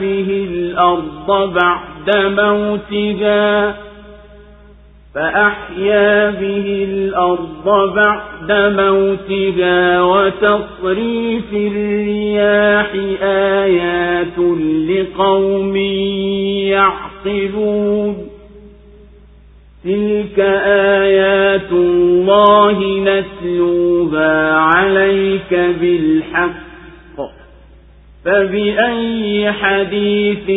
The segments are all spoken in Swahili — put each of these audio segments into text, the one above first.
به الأرض بعد موتها فأحيا به الأرض بعد موتها وتصريف الرياح آيات لقوم يعقلون تلك آيات الله نتلوها عليك بالحق فبأي حديث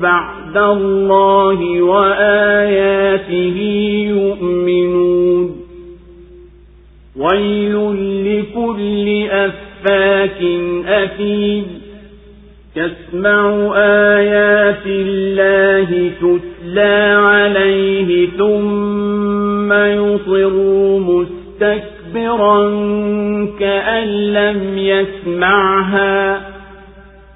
بعد الله وآياته يؤمنون؟ ويل لكل أفاك أثيم. يسمع آيات الله تتلى عليه ثم يصر مستكبرا كأن لم يسمعها.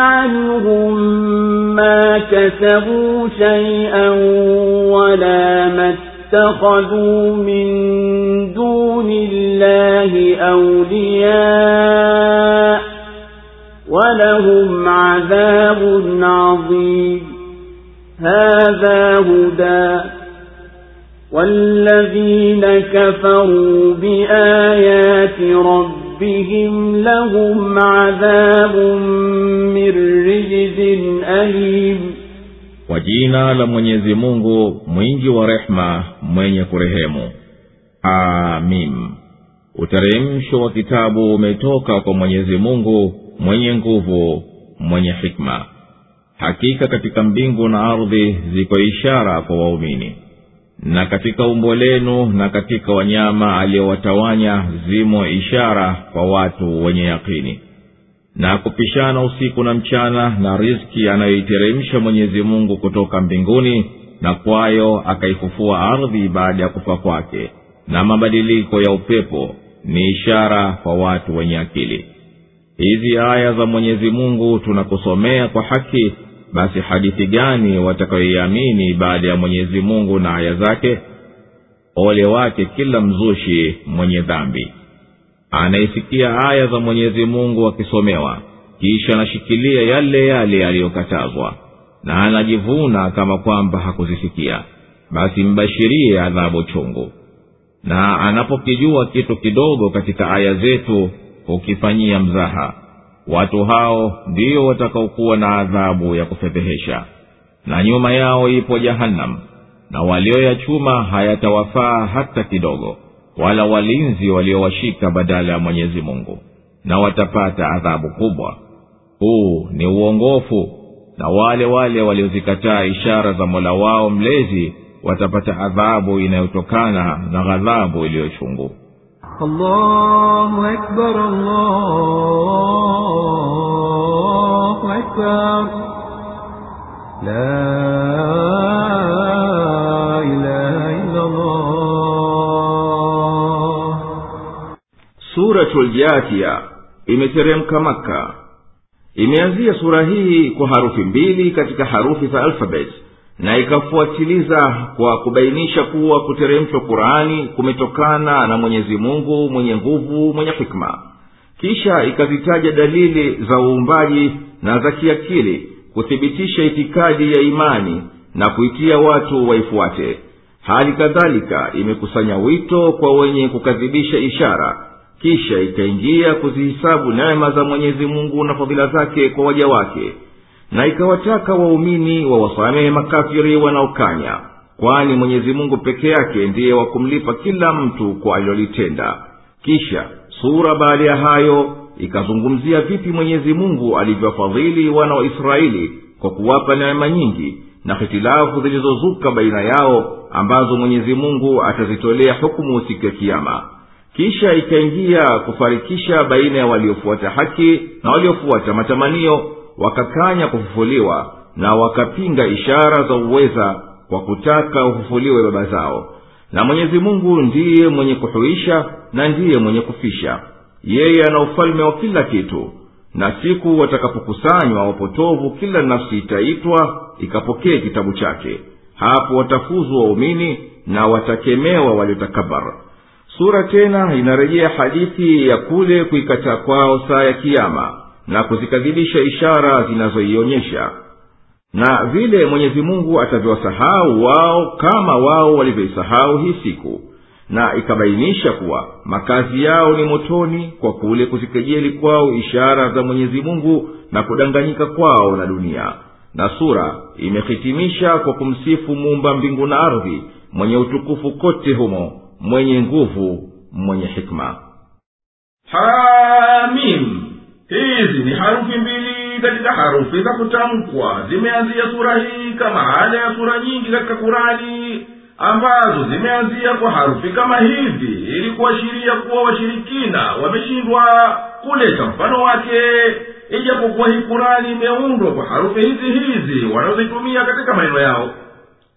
عنهم ما كسبوا شيئا ولا ما اتخذوا من دون الله أولياء ولهم عذاب عظيم. هذا هدى. والذين كفروا بآيات ربهم لهم عذاب من رجز أليم kwa jina la mwenyezi mungu mwingi wa rehema mwenye kurehemu amim uteremsho wa kitabu umetoka kwa mwenyezi mungu mwenye nguvu mwenye hikma hakika katika mbingu na ardhi ziko ishara kwa waumini na katika umbo lenu na katika wanyama aliyowatawanya zimo ishara kwa watu wenye yakini na kupishana usiku na mchana na riski anayoiteremsha mwenyezi mungu kutoka mbinguni na kwayo akaifufua ardhi baada ya kufa kwake. Na mabadiliko ya upepo ni ishara kwa watu wenye akili. Hizi aya za mwenyezi mungu tunakusomea kwa haki basi hadithi gani watakayoiamini baada ya mwenyezi mungu na aya zake? Ole wake kila mzushi mwenye dhambi. Anaisikia aya za mwenyezi mungu akisomewa kisha anashikilia yale yale aliyokatazwa na anajivuna kama kwamba hakuzisikia basi mbashirie adhabu chungu. Na anapokijua kitu kidogo katika aya zetu hukifanyia mzaha watu hao ndio watakaokuwa na adhabu ya kufedhehesha. Na nyuma yao ipo jahannam na walioyachuma hayatawafaa hata kidogo wala walinzi waliowashika badala ya mwenyezi mungu na watapata adhabu kubwa. Huu ni uongofu na wale wale waliozikataa ishara za mola wao mlezi watapata adhabu inayotokana na ghadhabu iliyochungu الله أكبر الله أكبر لا إله إلا الله suratul jathia imeteremka maka imeanzia sura hii kwa harufi mbili katika harufi za alfabet na ikafuatiliza kwa kubainisha kuwa kuteremshwa qurani kumetokana na mwenyezi mungu mwenye nguvu mwenye hikma. Kisha ikazitaja dalili za uumbaji na za kiakili kuthibitisha itikadi ya imani na kuitia watu waifuate. Hali kadhalika imekusanya wito kwa wenye kukadhibisha ishara kisha ikaingia kuzihisabu neema za mwenyezi mungu na fadhila zake kwa waja wake na ikawataka waumini wawasamehe makafiri wanaokanya kwani mwenyezi mungu peke yake ndiye wa kumlipa kila mtu kwa alilolitenda. Kisha sura baada ya hayo ikazungumzia vipi mwenyezi mungu alivyowafadhili wana wa israeli kwa kuwapa neema nyingi na hitilafu zilizozuka baina yao ambazo mwenyezi mungu atazitolea hukumu siku ya kiama kisha ikaingia kufarikisha baina ya waliofuata haki na waliofuata matamanio wakakanya kufufuliwa na wakapinga ishara za uweza kwa kutaka ufufuliwe baba zao. Na mwenyezi mungu ndiye mwenye kuhuisha na ndiye mwenye kufisha. Yeye ana ufalme wa kila kitu. Na siku watakapokusanywa wapotovu kila nafsi itaitwa ikapokee kitabu chake. Hapo watafuzu waumini na watakemewa waliotakabara. Sura tena inarejea hadithi ya kule kuikataa kwao saa ya kiama na kuzikadhibisha ishara zinazoionyesha. Na vile mwenyezi mungu atavyowasahau wao kama wao walivyoisahau hii siku. Na ikabainisha kuwa makazi yao ni motoni kwa kule kuzikejeli kwao ishara za mwenyezi mungu na kudanganyika kwao na dunia. Na sura imehitimisha kwa kumsifu muumba mbingu na ardhi mwenye utukufu kote humo mwenye nguvu mwenye hikma. Hamim hizi ni harufi mbili katika harufi za kutamkwa. Zimeanzia sura hii kama ada ya sura nyingi katika kurani ambazo zimeanzia kwa harufi kama hivi ili kuashiria kuwa washirikina wameshindwa kuleta mfano wake. Ijapokuwa hii kurani imeundwa kwa harufi hizi hizi wanazozitumia katika maneno yao.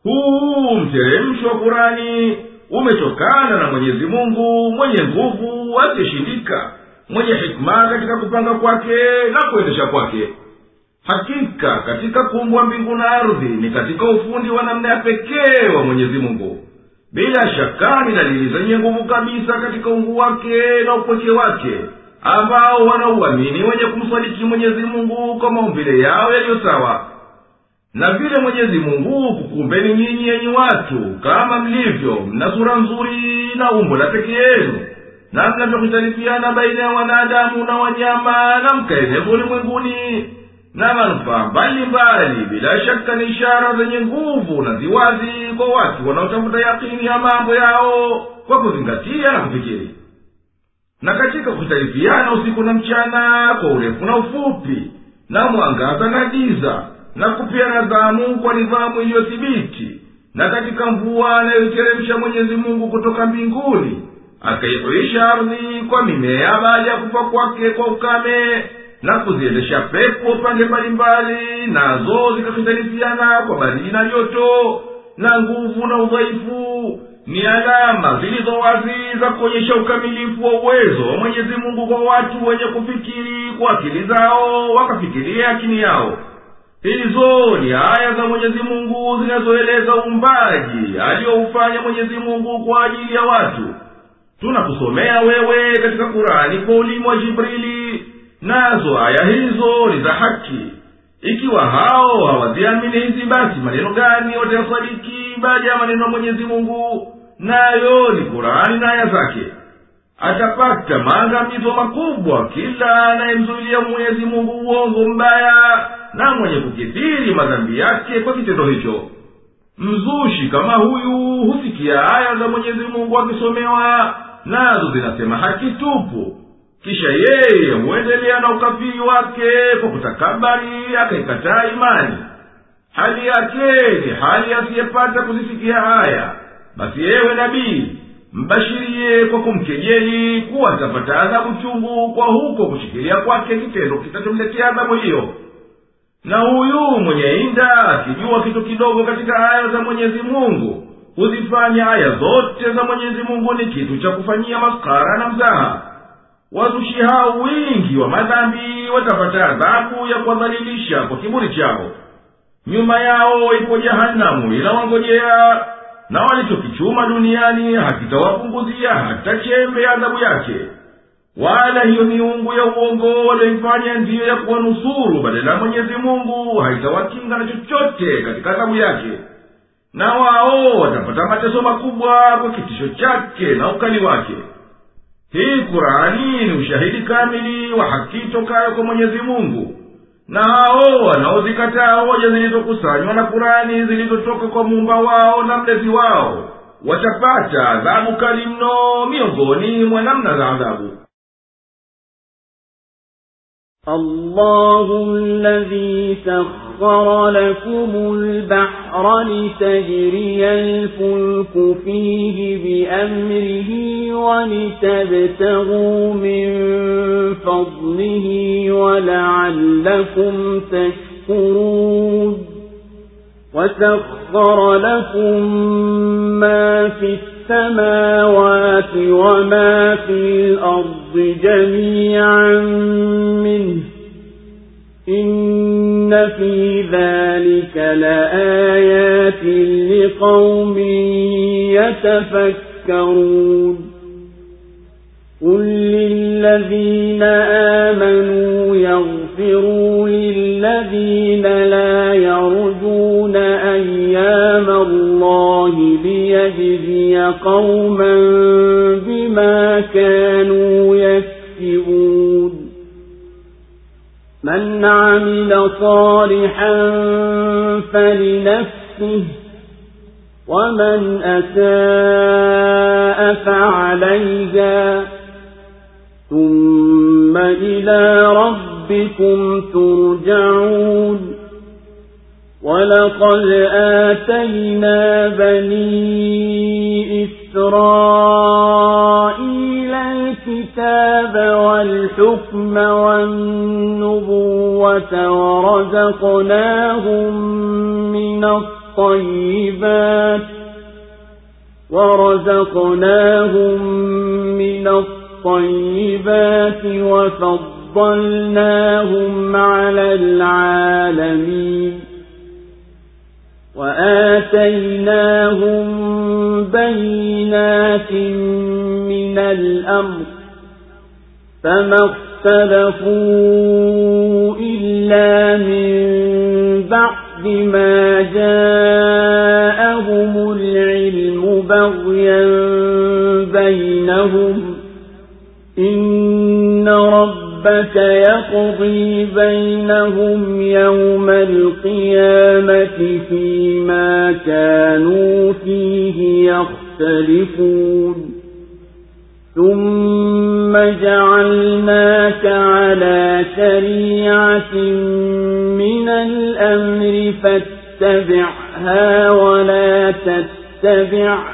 Huu mteremsho wa kurani umetokana na mwenyezi mungu mwenye nguvu asiyeshindika mwenye hikma katika kupanga kwake na kuendesha kwake. Hakika katika kuumbwa mbingu na ardhi ni katika ufundi wa namna ya pekee wa mwenyezi mungu. Bila shaka ni dalili zenye nguvu kabisa katika ungu wake na upweke wake ambao wanauamini wenye kumsadiki mwenyezi mungu kwa maumbile yao yaliyo sawa. Na vile mwenyezi mungu kukumbeni nyinyi yenyi watu kama mlivyo mna sura nzuri na umbo la peke yenu na mnavyokuhtalifiana baina ya wanadamu na wanyama na mkaeneza ulimwenguni na manufaa mbalimbali bila shaka ni ishara zenye nguvu na ziwazi kwa watu wanaotafuta yakini ya mambo yao kwa kuzingatia na kufikiri. Na katika kutalifiana usiku na mchana kwa urefu na ufupi na mwangaza na giza na kupiana dhamu kwa nidhamu iliyothibiti na katika mvua anayoiteremsha mwenyezi mungu kutoka mbinguni akaihuisha ardhi kwa mimea baada ya kufa kwake kwa ukame na kuziendesha pepo pande mbalimbali nazo zikahitalifiana kwa baridi na joto na nguvu na udhaifu ni alama zilizo wazi za kuonyesha ukamilifu wa uwezo wa mwenyezi mungu kwa watu wenye kufikiri kwa akili zao wakafikiria akini yao. Hizo ni aya za mwenyezi mungu zinazoeleza uumbaji aliyoufanya mwenyezi mungu kwa ajili ya watu tunakusomea wewe katika kurani kwa ulimi wa jibrili. Nazo aya hizo ni za haki. Ikiwa hao hawaziamini hizi basi maneno gani watayasadiki baada ya maneno ya mwenyezi mungu? Nayo ni kurani na aya zake. Atapata maangamizo makubwa kila anayemzuilia mwenyezi mungu uongo mbaya na mwenye kukithiri madhambi yake kwa kitendo hicho. Mzushi kama huyu husikia aya za mwenyezi mungu akisomewa nazo zinasema haki tupu kisha yeye huendelea na ukafiri wake kwa kutakabari akaikataa imani. Hali yake ni hali asiyepata kuzisikia aya basi yewe nabii mbashirie kwa kumkejeli kuwa atapata adhabu chungu kwa huko kushikilia kwake kitendo kitachomletea adhabu hiyo. Na huyu mwenye inda akijua kitu kidogo katika aya za mwenyezi mungu huzifanya aya zote za mwenyezi mungu ni kitu cha kufanyia maskara na mzaha. Wazushi hao wingi wa madhambi watapata adhabu ya kuwadhalilisha kwa kiburi chao. Nyuma yao ipo jahanamu inawangojea na walichokichuma duniani hakitawapunguzia hata chembe ya adhabu yake. Wala hiyo miungu ya uongo walioifanya ndiyo ya kuwanusuru badala ya mwenyezi mungu haitawakinga na chochote katika adhabu yake na wao watapata mateso makubwa kwa kitisho chake na ukali wake. Hii kurani ni ushahidi kamili wa haki tokayo kwa mwenyezi mungu. Na hao wanaozikataa hoja zilizokusanywa na kurani zilizotoka kwa muumba wao na mlezi wao watapata adhabu kali mno miongoni mwa namna za adhabu الله الذي سخر لكم البحر لتجري الفلك فيه بأمره ولتبتغوا من فضله ولعلكم تشكرون. وسخر لكم ما في السماوات وما في الأرض جميعا منه إن في ذلك لآيات لقوم يتفكرون قل للذين آمنوا يغفروا للذين لا يرجون ليجزي قوما بما كانوا يكسبون من عمل صالحا فلنفسه ومن أساء فعليها ثم إلى ربكم ترجعون ولقد آتينا بني إسرائيل الكتاب والحكم والنبوة ورزقناهم من الطيبات ورزقناهم من الطيبات وفضلناهم على العالمين وآتيناهم بينات من الأمر فما اختلفوا إلا من بعد ما جاءهم العلم بغيا بينهم إن ربك يقضي بينهم يوم القيامة فيما كانوا فيه يختلفون. ثم جعلناك على شريعة من الأمر فاتبعها ولا تتبع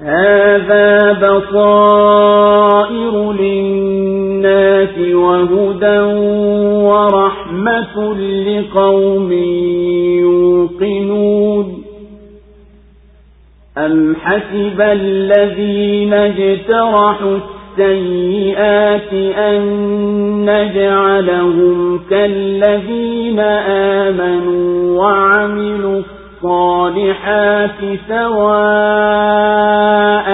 هذا بصائر للناس وهدى ورحمة لقوم يوقنون. أم حسب الذين اجترحوا السيئات أن نجعلهم كالذين آمنوا وعملوا الصالحات سواء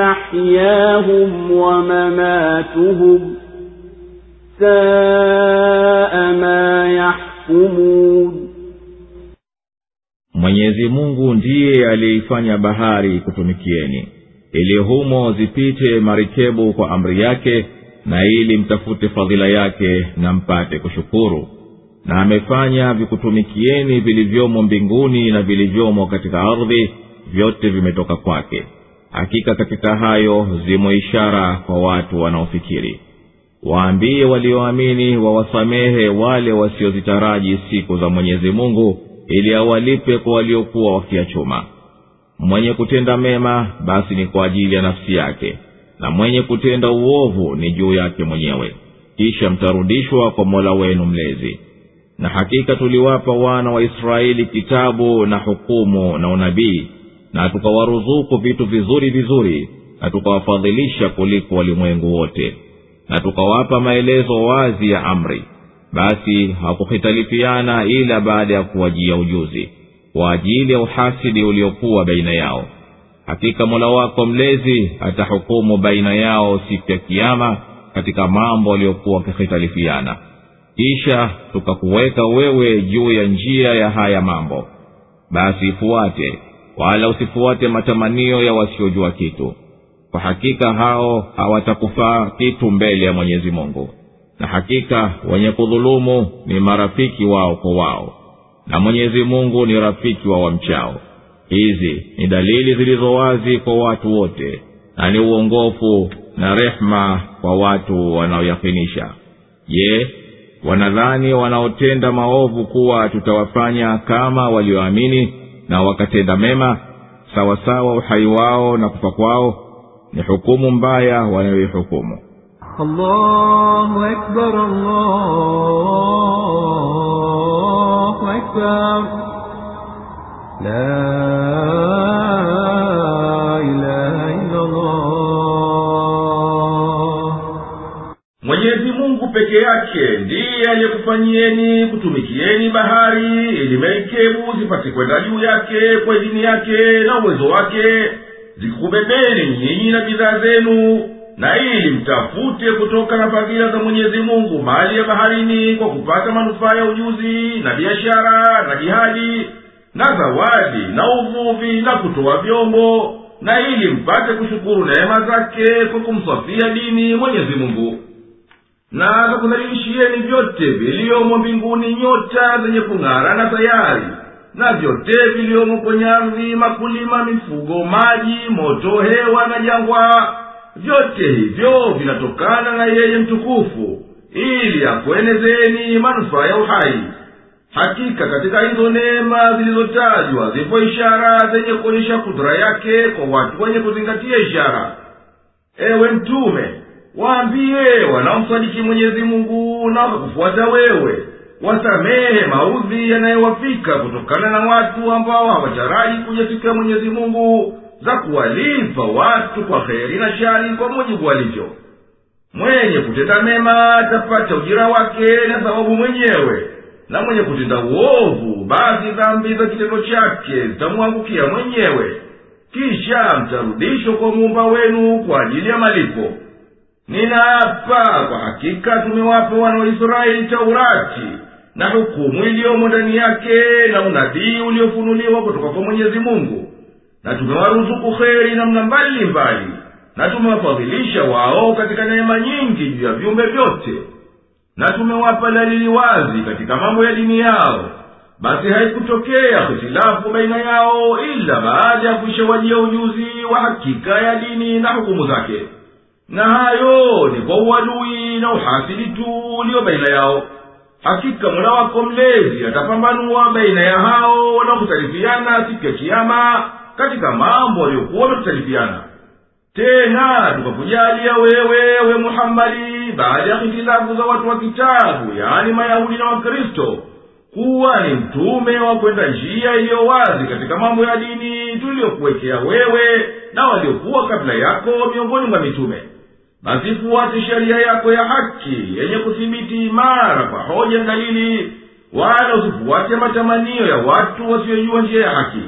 محياهم ومماتهم ساء ما يحكمون mwenyezi mungu ndiye aliyeifanya bahari kutumikieni ili humo zipite marikebu kwa amri yake na ili mtafute fadhila yake na mpate kushukuru na amefanya vikutumikieni vilivyomo mbinguni na vilivyomo katika ardhi vyote vimetoka kwake. Hakika katika hayo zimo ishara kwa watu wanaofikiri. Waambie walioamini wawasamehe wale wasiozitaraji siku za mwenyezi mungu ili awalipe kwa waliokuwa wakiachuma. Mwenye kutenda mema basi ni kwa ajili ya nafsi yake na mwenye kutenda uovu ni juu yake mwenyewe. Kisha mtarudishwa kwa mola wenu mlezi na hakika tuliwapa wana wa israeli kitabu na hukumu na unabii na tukawaruzuku vitu vizuri vizuri na tukawafadhilisha kuliko walimwengu wote. Na tukawapa maelezo wazi ya amri. Basi hakuhitalifiana ila baada ya kuwajia ujuzi kwa ajili ya uhasidi uliokuwa baina yao. Hakika mola wako mlezi atahukumu baina yao siku ya kiama katika mambo waliokuwa wakihitalifiana kisha tukakuweka wewe juu ya njia ya haya mambo. Basi ifuate wala usifuate matamanio ya wasiojua kitu. Kwa hakika hao hawatakufaa kitu mbele ya mwenyezi mungu. Na hakika wenye kudhulumu ni marafiki wao kwa wao. Na mwenyezi mungu ni rafiki wa wamchao. Hizi ni dalili zilizo wazi kwa watu wote na ni uongofu na rehma kwa watu wanaoyakinisha. Je wanadhani wanaotenda maovu kuwa tutawafanya kama walioamini na wakatenda mema sawasawa uhai wao na kufa kwao ni hukumu mbaya wanayoihukumu. La mungu peke yake ndiye aliyekufanyieni kutumikieni bahari ili merikebu zipate kwenda juu yake kwa idini yake na uwezo wake zikikubebeni nyinyi na bidhaa zenu na ili mtafute kutoka na fadhila za mwenyezi mungu mali ya baharini kwa kupata manufaa ya ujuzi na biashara na jihadi na zawadi na uvuvi na kutoa vyombo na ili mpate kushukuru neema zake kwa kumswafia dini mwenyezi mungu na akakudhalilishieni vyote viliyomo mbinguni nyota zenye kung'ara na sayari na vyote viliyomo kwenye ardhi makulima mifugo maji moto hewa na jangwa. Vyote hivyo vinatokana na yeye mtukufu ili akuenezeni manufaa ya uhai. Hakika katika hizo neema zilizotajwa zipo ishara zenye kuonyesha kudura yake kwa watu wenye kuzingatia ishara. Ewe mtume waambiye wanaomsadiki mwenyezi mungu na wakakufuata wewe wasamehe maudhi yanayowafika kutokana na watu ambao hawataraji kuja siku ya mwenyezi mungu za kuwalipa watu kwa kheri na shari kwa mujibu walivyo. Mwenye kutenda mema atapata ujira wake na thawabu mwenyewe na mwenye kutenda uovu basi dhambi za kitendo chake zitamwangukia mwenyewe. Kisha mtarudishwa kwa muumba wenu kwa ajili ya malipo ninaapa kwa hakika tumewapa wana wa israeli taurati na hukumu iliyomo ndani yake na unabii uliofunuliwa kutoka kwa mwenyezi mungu. Na tumewaruzuku kheri namna mbali mbali na tumewafadhilisha wao katika neema nyingi juu ya viumbe vyote. Na tumewapa dalili wazi katika mambo ya dini yao. Basi haikutokea hitilafu baina yao ila baada ya kuishawajia ujuzi wa hakika ya dini na hukumu zake na hayo ni kwa uadui na uhasidi tu ulio baina yao. Hakika mola wako mlezi atapambanua baina ya hao wanaokhtalifiana siku ya kiama katika mambo waliokuwa wamekhtalifiana tena tukakujalia wewe we muhammadi baada ya hitilafu za watu wa kitabu yaani mayahudi na wakristo kuwa ni mtume wa kwenda njia iliyo wazi katika mambo ya dini tuliyokuwekea wewe na waliokuwa kabla yako miongoni mwa mitume basi fuate sheria yako ya haki yenye kuthibiti imara kwa hoja na dalili wala usifuate matamanio ya watu wasiyojua njia ya haki.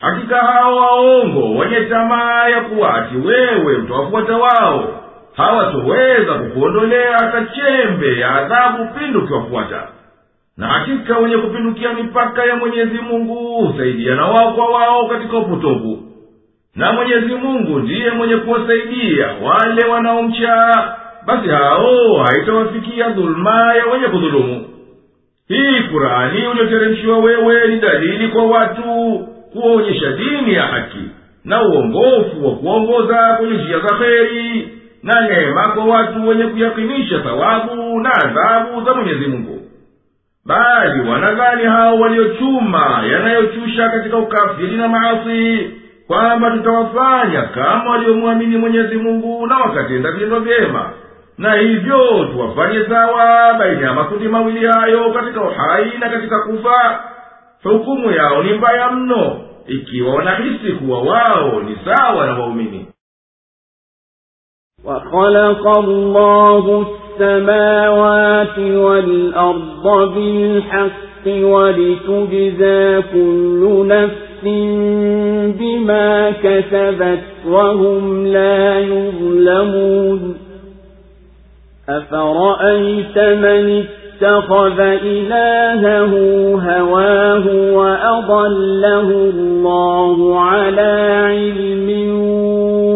Hakika hao waongo wenye tamaa ya kuwa ati wewe utawafuata wao. Hawatoweza kukuondolea hata chembe ya adhabu pindi ukiwafuata. Na hakika wenye kupindukia mipaka ya mwenyezi mungu husaidiana wao kwa wao katika upotovu na mwenyezi mungu ndiye mwenye kuwasaidia wale wanaomcha. Basi hao haitawafikia dhuluma ya wenye kudhulumu. Hii kurani ulioteremshiwa wewe ni dalili kwa watu kuwaonyesha dini ya haki na uongofu wa kuongoza kwenye njia za kheri na neema kwa watu wenye kuyakinisha thawabu na adhabu za mwenyezi mungu. Bali wanadhani hao waliochuma yanayochusha katika ukafiri na maasi kwamba tutawafanya kama waliomwamini mwenyezi mungu na wakatenda vitendo vyema na hivyo tuwafanye sawa baina ya makundi mawili hayo katika uhai na katika kufa hukumu yao ni mbaya mno ikiwa wanahisi kuwa wao ni sawa na waumini وخلق الله السماوات والأرض بالحق ولتجزى كل نفس بما كسبت وهم لا يظلمون أفرأيت من اتخذ إلهه هواه وأضله الله على علم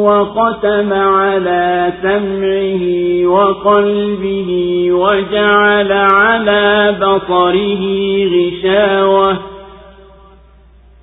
وختم على سمعه وقلبه وجعل على بصره غشاوة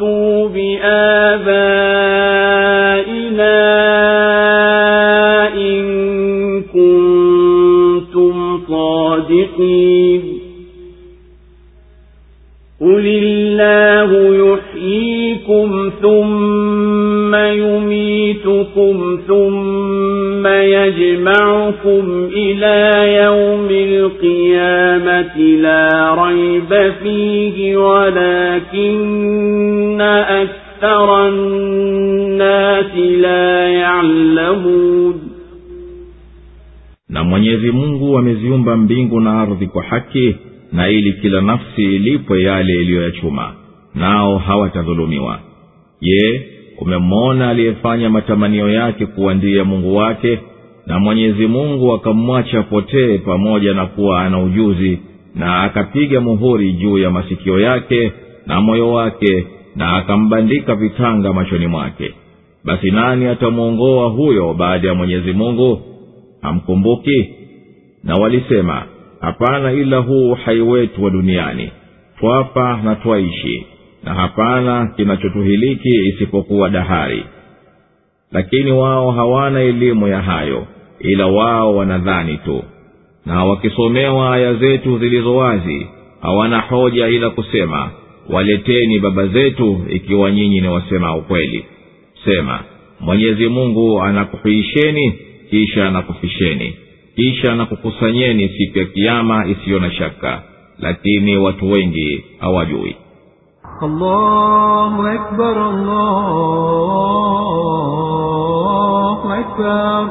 ائتوا بآبائنا إن كنتم صادقين قل الله يحييكم ثم يميتكم ثم يجمعكم إلى يوم القيامة لا ريب فيه ولكن أكثر الناس لا يعلمون na mwenyezi mungu ameziumba mbingu na ardhi kwa haki na ili kila nafsi ilipwe yale iliyoyachuma nao hawatadhulumiwa je umemwona aliyefanya matamanio yake kuwa ndiye mungu wake Na mwenyezi mungu akamwacha potee pamoja na kuwa ana ujuzi na akapiga muhuri juu ya masikio yake na moyo wake na akambandika vitanga machoni mwake. Basi nani atamwongoa huyo baada ya mwenyezi mungu? Hamkumbuki? Na walisema hapana ila huu uhai wetu wa duniani. Twapa na twaishi na hapana kinachotuhiliki isipokuwa dahari. Lakini wao hawana elimu ya hayo ila wao wanadhani tu. Na wakisomewa aya zetu zilizo wazi hawana hoja ila kusema waleteni baba zetu ikiwa nyinyi ni wasema ukweli. Sema mwenyezi mungu anakuhuisheni kisha anakufisheni kisha anakukusanyeni siku ya kiama isiyo na shaka. Lakini watu wengi hawajui. Allahu akbar, allahu akbar.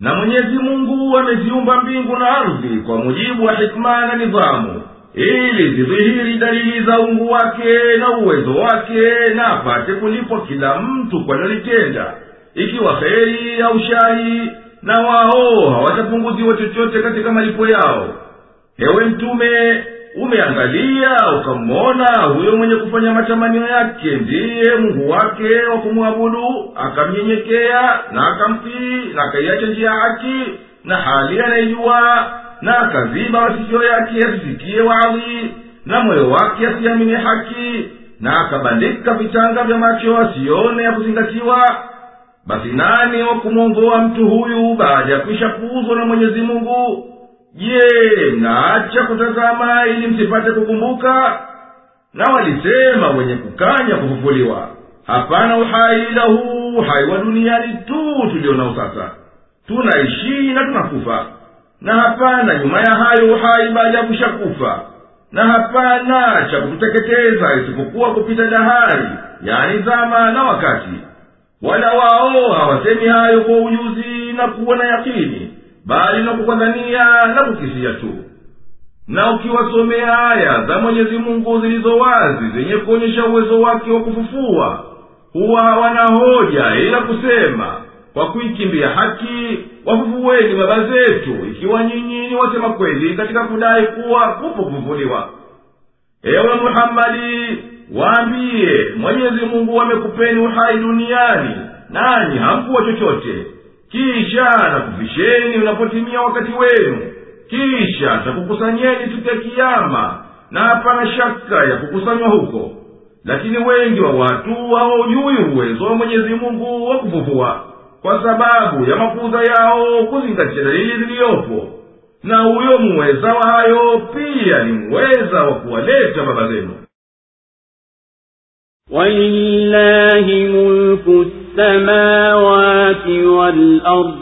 Na Mwenyezi Mungu ameziumba mbingu na ardhi kwa mujibu wa hikma na nidhamu ili zidhihiri dalili za ungu wake na uwezo wake na apate kulipwa kila mtu kwanalitenda ikiwa heri au shahi na wao hawatapunguziwa chochote katika malipo yao. Ewe mtume umeangalia ukamwona huyo mwenye kufanya matamanio yake ndiye mungu wake wa kumwabudu akamnyenyekea na akamtii na akaiacha njia haki na hali anayejua na akaziba masikio yake yasisikie wadhi na moyo wake asiamini haki na akabandika vitanga vya macho asione ya kuzingatiwa. Basi nani wa kumwongoa mtu huyu baada ya kwisha kuuzwa na mwenyezi mungu je mnaacha kutazama ili msipate kukumbuka? Na walisema wenye kukanya kufufuliwa hapana uhai ila huu uhai wa duniani tu tulionao sasa. Tunaishi na tunakufa. Na hapana nyuma ya hayo uhai baada ya kushakufa. Na hapana cha kututeketeza isipokuwa kupita dahari yani zama na wakati. Wala wao hawasemi hayo kwa ujuzi na kuwa na yakini bali na kukwadhania na kukisia tu. Na ukiwasomea aya za mwenyezi mungu zilizo wazi zenye kuonyesha uwezo wake wa kufufua huwa hawana hoja ila kusema kwa kuikimbia haki wafufuweni baba zetu ikiwa nyinyi ni wasema kweli katika kudai kuwa kupo kufufuliwa. Ewe muhammadi waambiye mwenyezi mungu amekupeni uhai duniani nanyi hamkuwa chochote kisha nakufisheni unapotimia wakati wenu. Kisha takukusanyeni siku ya kiama na hapana shaka ya kukusanywa huko. Lakini wengi wa watu hawaujui uwezo wa mwenyezi mungu wa kufufua kwa sababu ya makuza yao kuzingatia dalili ziliyopo na huyo muweza wa hayo pia ni muweza wa kuwaleta baba zenu. السماوات والأرض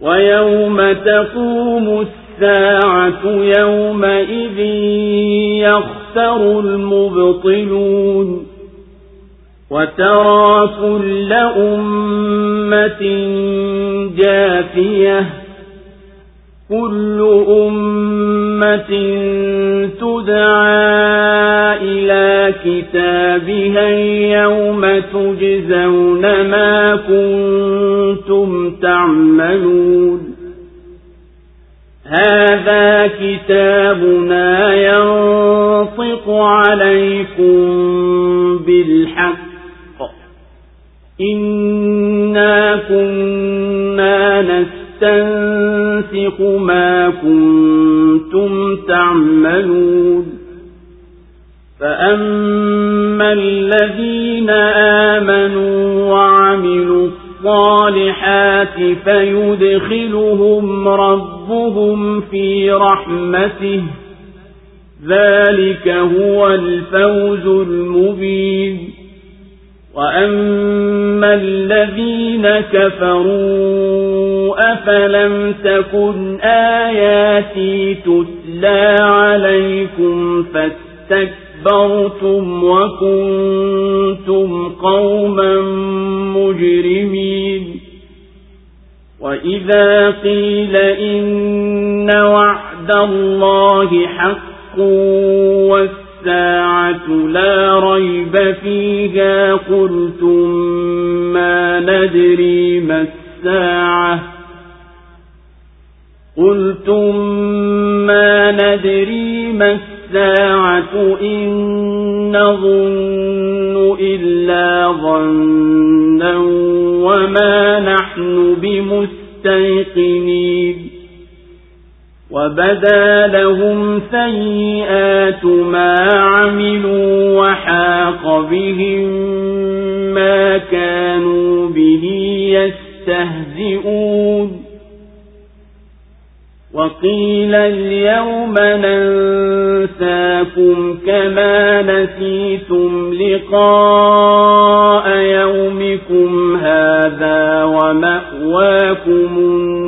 ويوم تقوم الساعة يومئذ يخسر المبطلون وترى كل أمة جاثية كل أمة تدعى إلى كتابها يوم تجزون ما كنتم تعملون. هذا كتابنا ينطق عليكم بالحق. إنا كنا نستنسق ما كنتم تعملون فأما الذين آمنوا وعملوا الصالحات فيدخلهم ربهم في رحمته ذلك هو الفوز المبين وأما الذين كفروا أفلم تكن آياتي تتلى عليكم فاستكبرتم وكنتم قوما مجرمين وإذا قيل إن وعد الله حق والساعة لا ريب فيها. قلتم ما ندري ما الساعة. قلتم ما ندري ما الساعة. إن نظن إلا ظنا وما نحن بمستيقنين. وبدا لهم سيئات ما عملوا وحاق بهم ما كانوا به يستهزئون وقيل اليوم ننساكم كما نسيتم لقاء يومكم هذا ومأواكم النار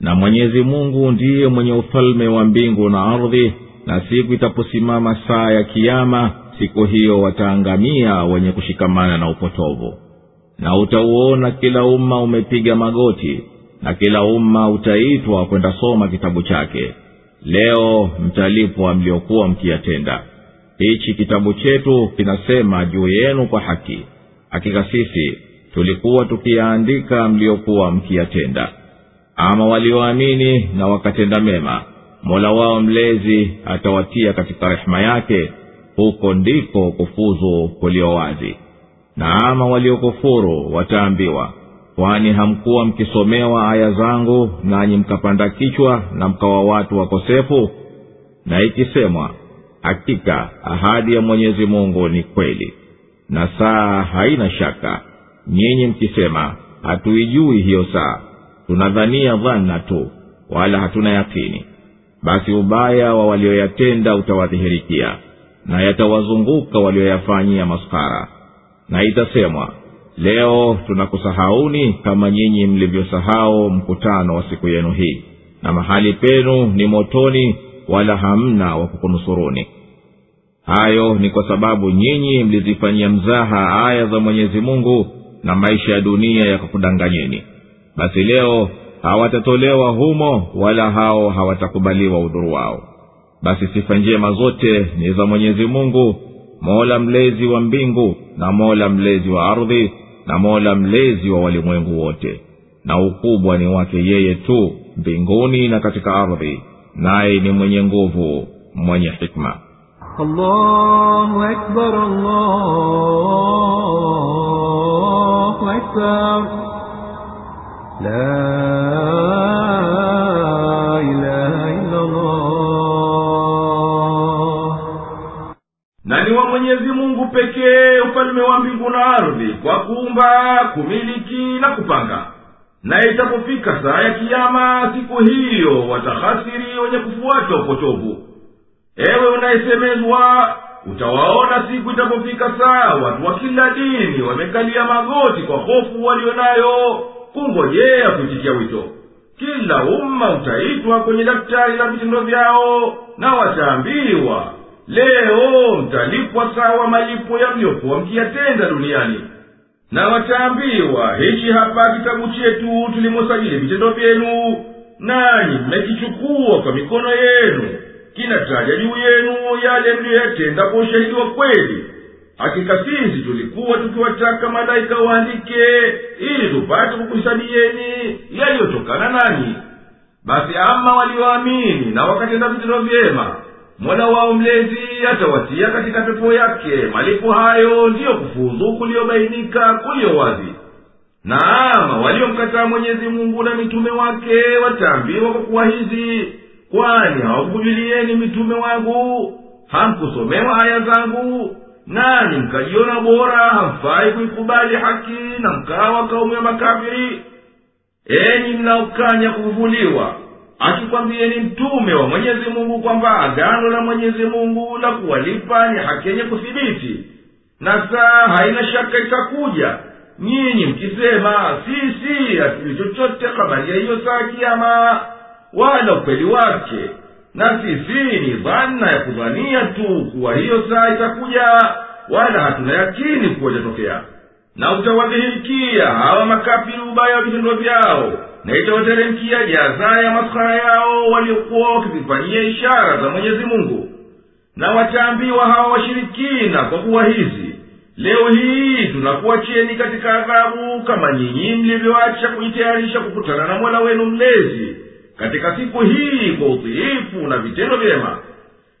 Na mwenyezi mungu ndiye mwenye ufalme wa mbingu na ardhi na siku itaposimama saa ya kiama siku hiyo wataangamia wenye kushikamana na upotovu. Na utauona kila umma umepiga magoti na kila umma utaitwa kwenda soma kitabu chake. Leo mtalipwa mliokuwa mkiyatenda. Hichi kitabu chetu kinasema juu yenu kwa haki. Hakika sisi tulikuwa tukiyaandika mliokuwa mkiyatenda ama walioamini na wakatenda mema mola wao mlezi atawatia katika rehema yake huko ndiko kufuzu kulio wazi. Na ama waliokufuru wataambiwa kwani hamkuwa mkisomewa aya zangu nanyi mkapanda kichwa na mkawa watu wakosefu? Na ikisemwa hakika ahadi ya mwenyezi mungu ni kweli na saa haina shaka. Nyinyi mkisema hatuijui hiyo saa tunadhania dhana tu wala hatuna yakini. Basi ubaya wa walioyatenda utawadhihirikia na yatawazunguka walioyafanyia maskara na itasemwa leo tunakusahauni kama nyinyi mlivyosahau mkutano wa siku yenu hii na mahali penu ni motoni wala hamna wa kukunusuruni. Hayo ni kwa sababu nyinyi mlizifanyia mzaha aya za mwenyezi mungu na maisha ya dunia yakakudanganyeni basi leo hawatatolewa humo wala hao hawatakubaliwa udhuru wao. Basi sifa njema zote ni za mwenyezi mungu mola mlezi wa mbingu na mola mlezi wa ardhi na mola mlezi wa walimwengu wote. Na ukubwa ni wake yeye tu mbinguni na katika ardhi naye ni mwenye nguvu mwenye hikma. Allahu akbar, allahu akbar la ilaha wa pekee ufalme wa mbingu na ardhi kwa kuumba kumiliki na kupanga. Na itapofika saa ya kiama siku hiyo watahasiri wenye kufuata upotovu. Ewe unayesemezwa utawaona siku itapofika saa watu wa kila dini wamekalia magoti kwa hofu walionayo kungojea kuitikia wito. Kila umma utaitwa kwenye daftari la vitendo vyao na wataambiwa leo mtalipwa sawa malipo yaliyokuwa mkiyatenda duniani. Na wataambiwa hichi hapa kitabu chetu tulimosajili vitendo vyenu nanyi mmekichukua kwa mikono yenu. Kinataja juu yenu yale mliyoyatenda kwa ushahidi wa kweli hakika sisi tulikuwa tukiwataka malaika waandike ili tupate kukuhisabieni yaliyotokana nanyi. Basi ama walioamini na wakatenda vitendo vyema mola wao mlezi atawatia katika pepo yake. Malipo hayo ndiyo kufuzu kuliyobainika kuliyo wazi na ama waliomkataa mwenyezi mungu na mitume wake wataambiwa kwa kuwa hizi kwani hawakujulieni mitume wangu? Hamkusomewa aya zangu nanyi mkajiona bora hamfai kuikubali haki na mkawa kaumu ya makafiri? Enyi mnaokanya kuvuvuliwa akikwambieni mtume wa mwenyezi mungu kwamba agano la mwenyezi mungu la kuwalipa ni haki yenye kuthibiti. Na saa haina shaka itakuja. Nyinyi mkisema sisi hatujui chochote kabali ya hiyo saa kiama wala ukweli wake na sisi ni dhana ya kudhania tu kuwa hiyo saa itakuja wala hatuna yakini kuwa itatokea. Na utawadhihikia hawa makafiri ubaya wa vitendo vyao na itawateremkia jaza ya maskhara yao waliokuwa wakizifanyia ishara za mwenyezi mungu. Na wataambiwa hawa washirikina kwa kuwa hizi leo hii tunakuacheni katika adhabu kama nyinyi mlivyoacha kujitayarisha kukutana na mola wenu mlezi katika siku hii kwa utiifu na vitendo vyema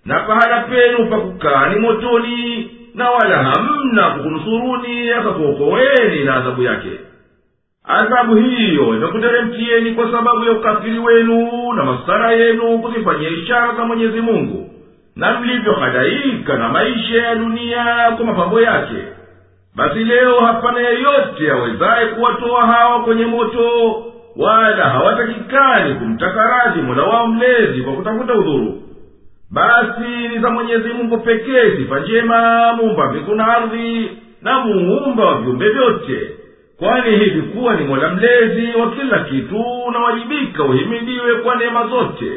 na pahala penu pa ni motoni na wala hamna kukunusuruni akakuokoweni na adhabu yake. Adhabu hiyo imekuteremkieni kwa sababu ya ukafiri wenu na masara yenu kuzifanyia ishara za mwenyezi mungu na mlivyohadaika na maisha ya dunia kwa mapambo yake. Basi leo hapana yeyote awezaye kuwatoa hawa kwenye moto wala hawatakikani kumtaka radhi mola wao mlezi kwa kutafuta udhuru. Basi ni za mwenyezi mungu pekee sifa njema muumba mbingu na ardhi na muumba wa viumbe vyote. Kwani hivi kuwa ni mola mlezi wa kila kitu unawajibika uhimidiwe kwa neema zote.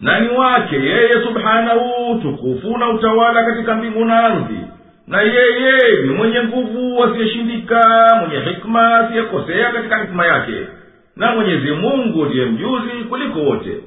Na ni wake yeye subhanahu tukufu na utawala katika mbingu na ardhi. Na yeye ni mwenye nguvu asiyeshindika mwenye hikma asiyekosea katika hikma yake na mwenyezi mungu ndiye mjuzi kuliko wote